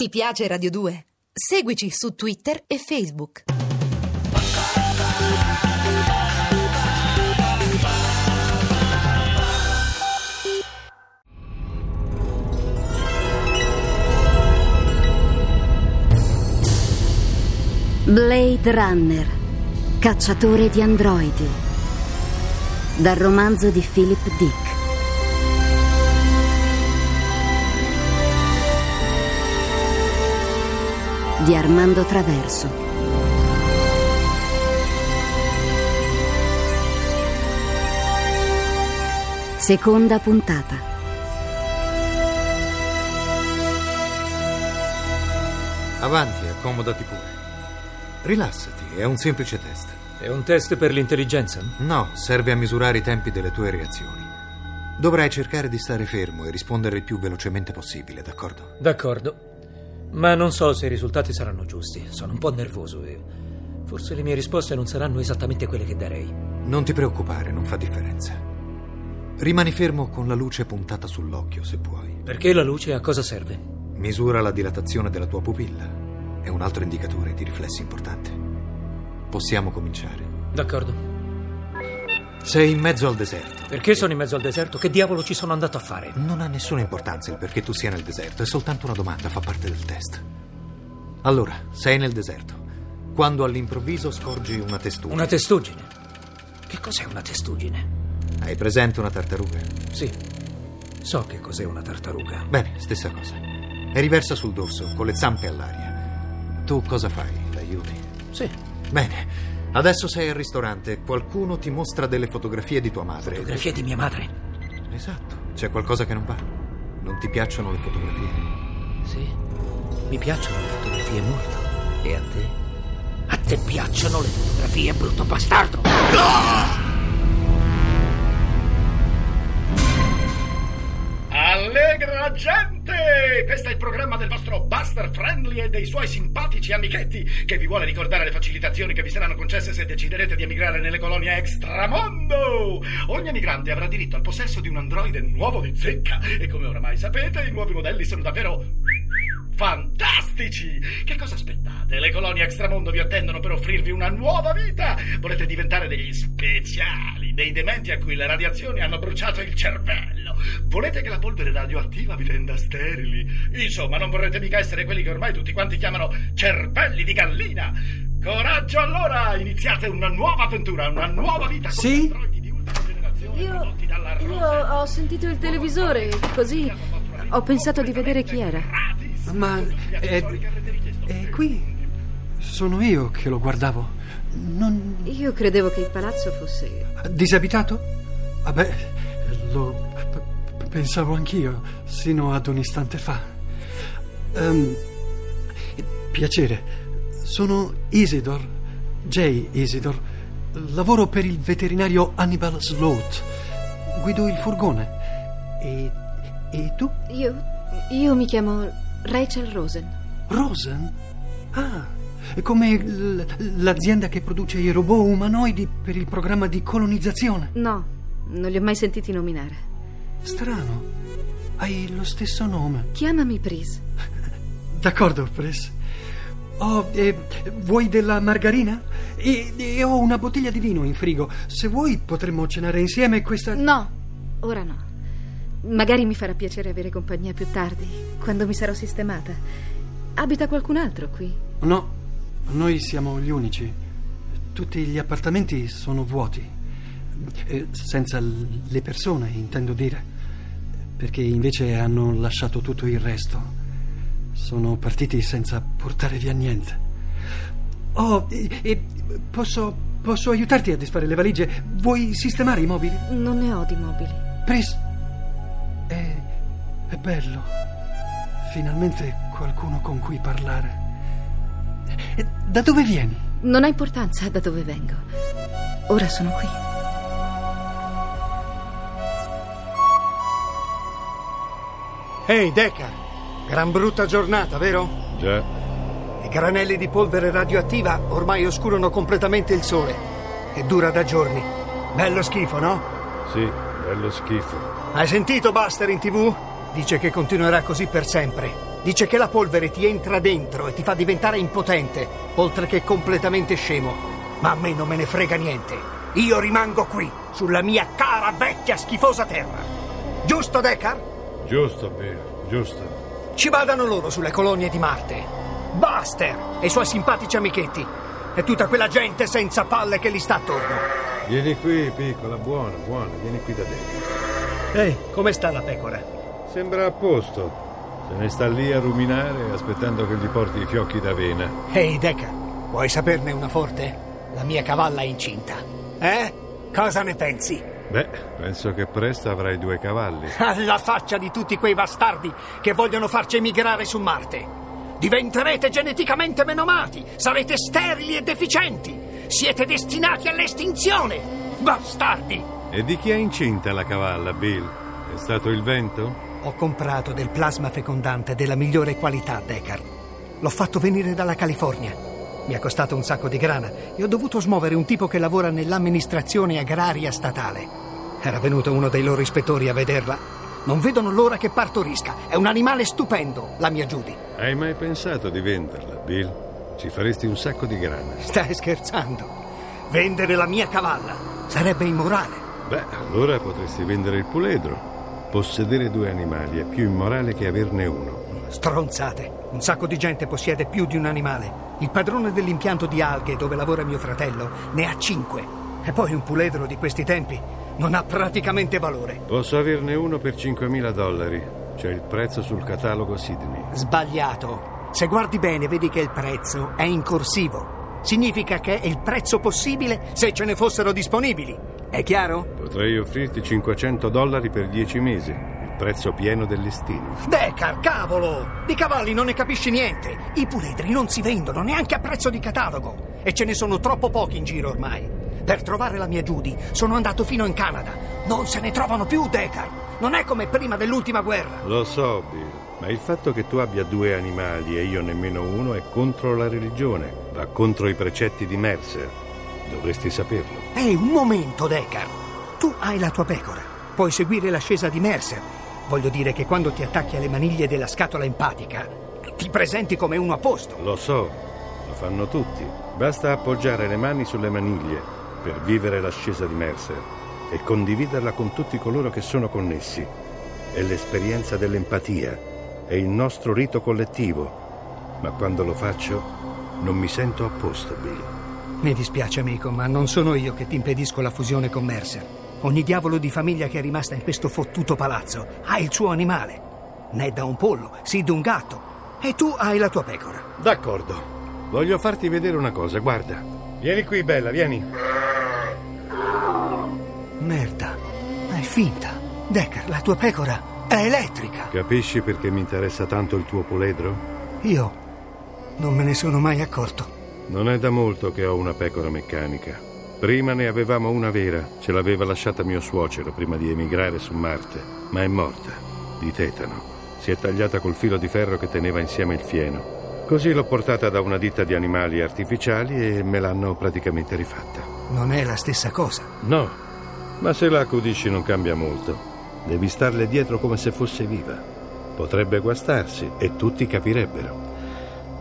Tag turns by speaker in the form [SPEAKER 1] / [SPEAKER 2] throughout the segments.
[SPEAKER 1] Ti piace Radio 2? Seguici su Twitter e Facebook.
[SPEAKER 2] Blade Runner, cacciatore di androidi. Dal romanzo di Philip Dick. Di Armando Traverso. Seconda puntata.
[SPEAKER 3] Avanti, accomodati pure. Rilassati, è un semplice test.
[SPEAKER 4] È un test per l'intelligenza?
[SPEAKER 3] No, serve a misurare i tempi delle tue reazioni. Dovrai cercare di stare fermo e rispondere il più velocemente possibile, d'accordo?
[SPEAKER 4] D'accordo. Ma non so se i risultati saranno giusti. Sono un po' nervoso e forse le mie risposte non saranno esattamente quelle che darei.
[SPEAKER 3] Non ti preoccupare, non fa differenza. Rimani fermo con la luce puntata sull'occhio, se puoi.
[SPEAKER 4] Perché la luce a cosa serve?
[SPEAKER 3] Misura la dilatazione della tua pupilla. È un altro indicatore di riflessi importante. Possiamo cominciare.
[SPEAKER 4] D'accordo.
[SPEAKER 3] Sei in mezzo al deserto.
[SPEAKER 4] Perché sono in mezzo al deserto? Che diavolo ci sono andato a fare?
[SPEAKER 3] Non ha nessuna importanza il perché tu sia nel deserto, è soltanto una domanda, fa parte del test. Allora, sei nel deserto. Quando all'improvviso scorgi una testuggine.
[SPEAKER 4] Una testuggine? Che cos'è una testuggine?
[SPEAKER 3] Hai presente una tartaruga?
[SPEAKER 4] Sì. So che cos'è una tartaruga.
[SPEAKER 3] Bene, stessa cosa. È riversa sul dorso, con le zampe all'aria. Tu cosa fai? L'aiuti?
[SPEAKER 4] Sì.
[SPEAKER 3] Bene. Adesso sei al ristorante, qualcuno ti mostra delle fotografie di tua madre.
[SPEAKER 4] Fotografie di mia madre?
[SPEAKER 3] Esatto. C'è qualcosa che non va? Non ti piacciono le fotografie?
[SPEAKER 4] Sì. Mi piacciono le fotografie molto. E a te? A te piacciono le fotografie, brutto bastardo?
[SPEAKER 5] Allegra gente! Questo è il programma del vostro Buster Friendly e dei suoi simpatici amichetti che vi vuole ricordare le facilitazioni che vi saranno concesse se deciderete di emigrare nelle colonie extramondo. Ogni emigrante avrà diritto al possesso di un androide nuovo di zecca e come oramai sapete i nuovi modelli sono davvero fantastici! Che cosa aspettate? Le colonie extramondo vi attendono per offrirvi una nuova vita! Volete diventare degli speciali, dei dementi a cui le radiazioni hanno bruciato il cervello? Volete che la polvere radioattiva vi renda sterili? Insomma, non vorrete mica essere quelli che ormai tutti quanti chiamano cervelli di gallina! Coraggio allora! Iniziate una nuova avventura, una nuova vita con
[SPEAKER 6] Sì?
[SPEAKER 5] gli androidi di ultima generazione
[SPEAKER 6] Io,
[SPEAKER 5] prodotti dalla
[SPEAKER 6] io ho sentito il televisore, così ho pensato di vedere chi era.
[SPEAKER 7] Ma è, è qui. Sono io che lo guardavo. Non.
[SPEAKER 6] Io credevo che il palazzo fosse...
[SPEAKER 7] disabitato? Vabbè, lo p- pensavo anch'io, sino ad un istante fa. Ehm, piacere, sono Isidor, J. Isidor. Lavoro per il veterinario Hannibal Sloat. Guido il furgone. E. e tu?
[SPEAKER 6] Io... io mi chiamo Rachel Rosen.
[SPEAKER 7] Rosen? Ah, come l- l'azienda che produce i robot umanoidi per il programma di colonizzazione.
[SPEAKER 6] No, non li ho mai sentiti nominare.
[SPEAKER 7] Strano. Hai lo stesso nome.
[SPEAKER 6] Chiamami Pris.
[SPEAKER 7] D'accordo, Pres. Oh, eh, vuoi della margarina? E, e ho una bottiglia di vino in frigo. Se vuoi potremmo cenare insieme questa...
[SPEAKER 6] No, ora no. Magari mi farà piacere avere compagnia più tardi, quando mi sarò sistemata. Abita qualcun altro qui?
[SPEAKER 7] No, noi siamo gli unici. Tutti gli appartamenti sono vuoti. Eh, senza le persone, intendo dire. Perché invece hanno lasciato tutto il resto. Sono partiti senza portare via niente. Oh, e, e posso, posso aiutarti a disfare le valigie? Vuoi sistemare i mobili?
[SPEAKER 6] Non ne ho di mobili.
[SPEAKER 7] Pris, è, è bello. Finalmente qualcuno con cui parlare. E da dove vieni?
[SPEAKER 6] Non ha importanza da dove vengo. Ora sono qui.
[SPEAKER 8] Ehi, Deca! Gran brutta giornata, vero?
[SPEAKER 9] Già,
[SPEAKER 8] I granelli di polvere radioattiva ormai oscurano completamente il sole. E dura da giorni. Bello schifo, no?
[SPEAKER 9] sì, bello schifo.
[SPEAKER 8] Hai sentito Buster in tv? Dice che continuerà così per sempre. Dice che la polvere ti entra dentro e ti fa diventare impotente, oltre che completamente scemo. Ma a me non me ne frega niente. Io rimango qui, sulla mia cara vecchia schifosa terra. Giusto, Deckard?
[SPEAKER 9] Giusto, Bill, giusto.
[SPEAKER 8] Ci vadano loro sulle colonie di Marte. Buster e i suoi simpatici amichetti. E tutta quella gente senza palle che gli sta attorno.
[SPEAKER 9] Vieni qui, piccola, buona, buona, vieni qui da dentro.
[SPEAKER 8] Ehi, come sta la pecora?
[SPEAKER 9] Sembra a posto. Se ne sta lì a ruminare aspettando che gli porti i fiocchi d'avena.
[SPEAKER 8] Ehi, Deca, vuoi saperne una forte? La mia cavalla è incinta. Eh? Cosa ne pensi?
[SPEAKER 9] Beh, penso che presto avrai due cavalli.
[SPEAKER 8] Alla faccia di tutti quei bastardi che vogliono farci emigrare su Marte. Diventerete geneticamente menomati, sarete sterili e deficienti. Siete destinati all'estinzione. Bastardi!
[SPEAKER 9] E di chi è incinta la cavalla, Bill? È stato il vento?
[SPEAKER 8] Ho comprato del plasma fecondante della migliore qualità, Deckard. L'ho fatto venire dalla California. Mi ha costato un sacco di grana e ho dovuto smuovere un tipo che lavora nell'amministrazione agraria statale. Era venuto uno dei loro ispettori a vederla. Non vedono l'ora che partorisca. È un animale stupendo, la mia Judy.
[SPEAKER 9] Hai mai pensato di venderla, Bill? Ci faresti un sacco di grana.
[SPEAKER 8] Stai scherzando? Vendere la mia cavalla sarebbe immorale.
[SPEAKER 9] Beh, allora potresti vendere il puledro. Possedere due animali è più immorale che averne uno.
[SPEAKER 8] Stronzate. Un sacco di gente possiede più di un animale. Il padrone dell'impianto di alghe dove lavora mio fratello ne ha cinque. E poi un puledro di questi tempi non ha praticamente valore.
[SPEAKER 9] Posso averne uno per 5.000 dollari. C'è il prezzo sul catalogo Sydney.
[SPEAKER 8] Sbagliato. Se guardi bene vedi che il prezzo è in corsivo. Significa che è il prezzo possibile se ce ne fossero disponibili. È chiaro?
[SPEAKER 9] Potrei offrirti 500 dollari per 10 mesi. Il prezzo pieno del listino.
[SPEAKER 8] Decar, cavolo! Di cavalli non ne capisci niente. I puledri non si vendono neanche a prezzo di catalogo. E ce ne sono troppo pochi in giro ormai. Per trovare la mia Judy sono andato fino in Canada. Non se ne trovano più, Decar. Non è come prima dell'ultima guerra.
[SPEAKER 9] Lo so, Bill, ma il fatto che tu abbia due animali e io nemmeno uno è contro la religione. Va contro i precetti di Mercer. Dovresti saperlo.
[SPEAKER 8] Ehi, un momento, Deckard. Tu hai la tua pecora. Puoi seguire l'ascesa di Mercer. Voglio dire che quando ti attacchi alle maniglie della scatola empatica, ti presenti come uno a posto.
[SPEAKER 9] Lo so, lo fanno tutti. Basta appoggiare le mani sulle maniglie per vivere l'ascesa di Mercer e condividerla con tutti coloro che sono connessi. È l'esperienza dell'empatia, è il nostro rito collettivo. Ma quando lo faccio, non mi sento a posto, Bill.
[SPEAKER 8] Mi dispiace, amico, ma non sono io che ti impedisco la fusione con Mercer. Ogni diavolo di famiglia che è rimasta in questo fottuto palazzo ha il suo animale. Ned ha un pollo, Sid un gatto. E tu hai la tua pecora.
[SPEAKER 9] D'accordo. Voglio farti vedere una cosa, guarda. Vieni qui, bella, vieni.
[SPEAKER 8] Merda, è finta. Decker, la tua pecora è elettrica.
[SPEAKER 9] Capisci perché mi interessa tanto il tuo puledro?
[SPEAKER 8] Io non me ne sono mai accorto.
[SPEAKER 9] Non è da molto che ho una pecora meccanica. Prima ne avevamo una vera, ce l'aveva lasciata mio suocero prima di emigrare su Marte, ma è morta, di tetano. Si è tagliata col filo di ferro che teneva insieme il fieno. Così l'ho portata da una ditta di animali artificiali e me l'hanno praticamente rifatta.
[SPEAKER 8] Non è la stessa cosa.
[SPEAKER 9] No, ma se la accudisci non cambia molto. Devi starle dietro come se fosse viva. Potrebbe guastarsi e tutti capirebbero.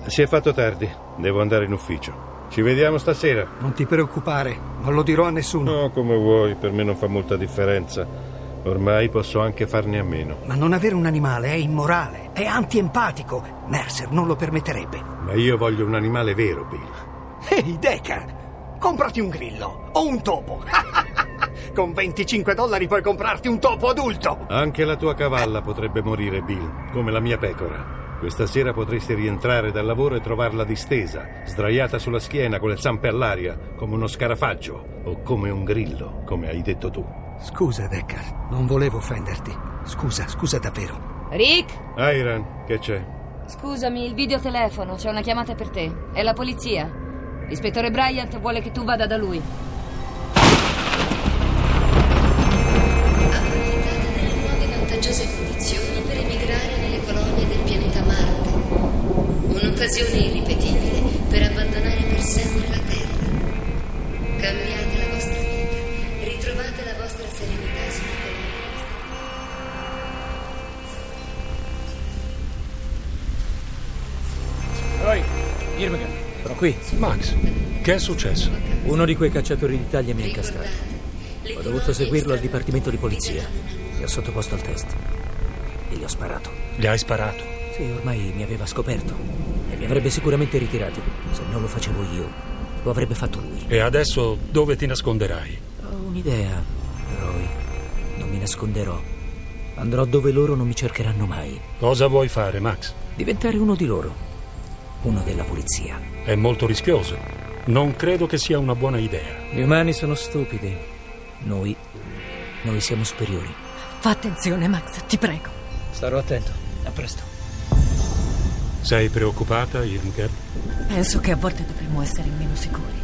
[SPEAKER 9] Si è fatto tardi, devo andare in ufficio. Ci vediamo stasera.
[SPEAKER 8] Non ti preoccupare, non lo dirò a nessuno.
[SPEAKER 9] No, come vuoi, per me non fa molta differenza. Ormai posso anche farne a meno.
[SPEAKER 8] Ma non avere un animale è immorale, è antiempatico. Mercer non lo permetterebbe.
[SPEAKER 9] Ma io voglio un animale vero, Bill.
[SPEAKER 8] Ehi, Decker, comprati un grillo o un topo. Con 25 dollari puoi comprarti un topo adulto.
[SPEAKER 9] Anche la tua cavalla potrebbe morire, Bill, come la mia pecora. Questa sera potresti rientrare dal lavoro e trovarla distesa, sdraiata sulla schiena con le zampe all'aria, come uno scarafaggio o come un grillo, come hai detto tu.
[SPEAKER 8] Scusa, Deckard, non volevo offenderti. Scusa, scusa davvero.
[SPEAKER 10] Rick?
[SPEAKER 9] Iron, che c'è?
[SPEAKER 10] Scusami, il videotelefono, c'è una chiamata per te. È la polizia. L'ispettore Bryant vuole che tu vada da lui.
[SPEAKER 11] Vantaggiose condizioni per emigrare nelle colonie del pianeta Marte. Un'occasione irripetibile per abbandonare per sempre la Terra. Cambiate la vostra vita, ritrovate la vostra serenità sulle colonie.
[SPEAKER 4] Irmgard, sono qui.
[SPEAKER 12] Max, che è successo?
[SPEAKER 4] Uno di quei cacciatori d'Italia mi ha incastrato. Ho dovuto seguirlo al dipartimento di polizia. Mi ho sottoposto al test. E gli ho sparato.
[SPEAKER 12] Gli hai sparato?
[SPEAKER 4] Sì, ormai mi aveva scoperto. E mi avrebbe sicuramente ritirati. Se non lo facevo io, lo avrebbe fatto lui.
[SPEAKER 12] E adesso dove ti nasconderai?
[SPEAKER 4] Ho un'idea, Roy. Non mi nasconderò. Andrò dove loro non mi cercheranno mai.
[SPEAKER 12] Cosa vuoi fare, Max?
[SPEAKER 4] Diventare uno di loro. Uno della polizia.
[SPEAKER 12] È molto rischioso. Non credo che sia una buona idea.
[SPEAKER 4] Gli umani sono stupidi. Noi. Noi siamo superiori.
[SPEAKER 1] Fa attenzione, Max, ti prego.
[SPEAKER 4] Starò attento. A presto.
[SPEAKER 12] Sei preoccupata, Irmgard?
[SPEAKER 1] Penso che a volte dovremmo essere meno sicuri.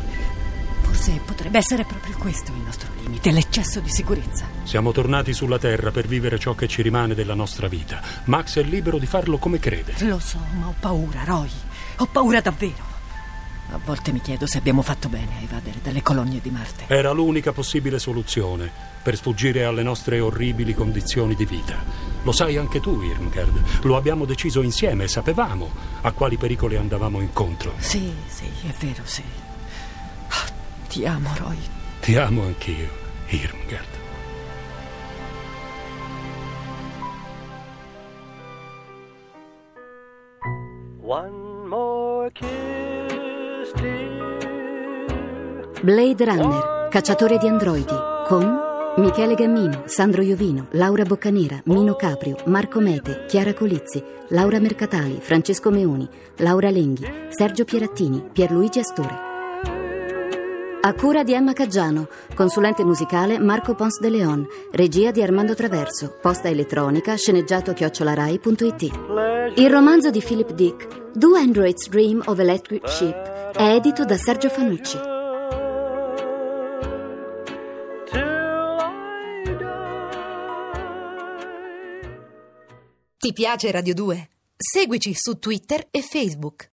[SPEAKER 1] Forse potrebbe essere proprio questo il nostro limite, l'eccesso di sicurezza.
[SPEAKER 12] Siamo tornati sulla Terra per vivere ciò che ci rimane della nostra vita. Max è libero di farlo come crede.
[SPEAKER 1] Lo so, ma ho paura, Roy. Ho paura davvero. A volte mi chiedo se abbiamo fatto bene a evadere dalle colonie di Marte.
[SPEAKER 12] Era l'unica possibile soluzione per sfuggire alle nostre orribili condizioni di vita. Lo sai anche tu, Irmgard. Lo abbiamo deciso insieme, sapevamo a quali pericoli andavamo incontro.
[SPEAKER 1] Sì, sì, è vero, sì. Ah, Ti amo, Roy.
[SPEAKER 12] Ti amo anch'io, Irmgard.
[SPEAKER 13] One more kiss.
[SPEAKER 2] Blade Runner, cacciatore di androidi, con Michele Gammino, Sandro Iovino, Laura Boccanera, Mino Caprio, Marco Mete, Chiara Colizzi, Laura Mercatali, Francesco Meoni, Laura Lenghi, Sergio Pierattini, Pierluigi Astore. A cura di Emma Caggiano, consulente musicale Marco Pons de Leon, regia di Armando Traverso, posta elettronica sceneggiato chiocciolarai.it. Il romanzo di Philip Dick, Do Androids Dream of Electric Sheep, è edito da Sergio Fanucci.
[SPEAKER 1] Ti piace Radio 2? Seguici su Twitter e Facebook.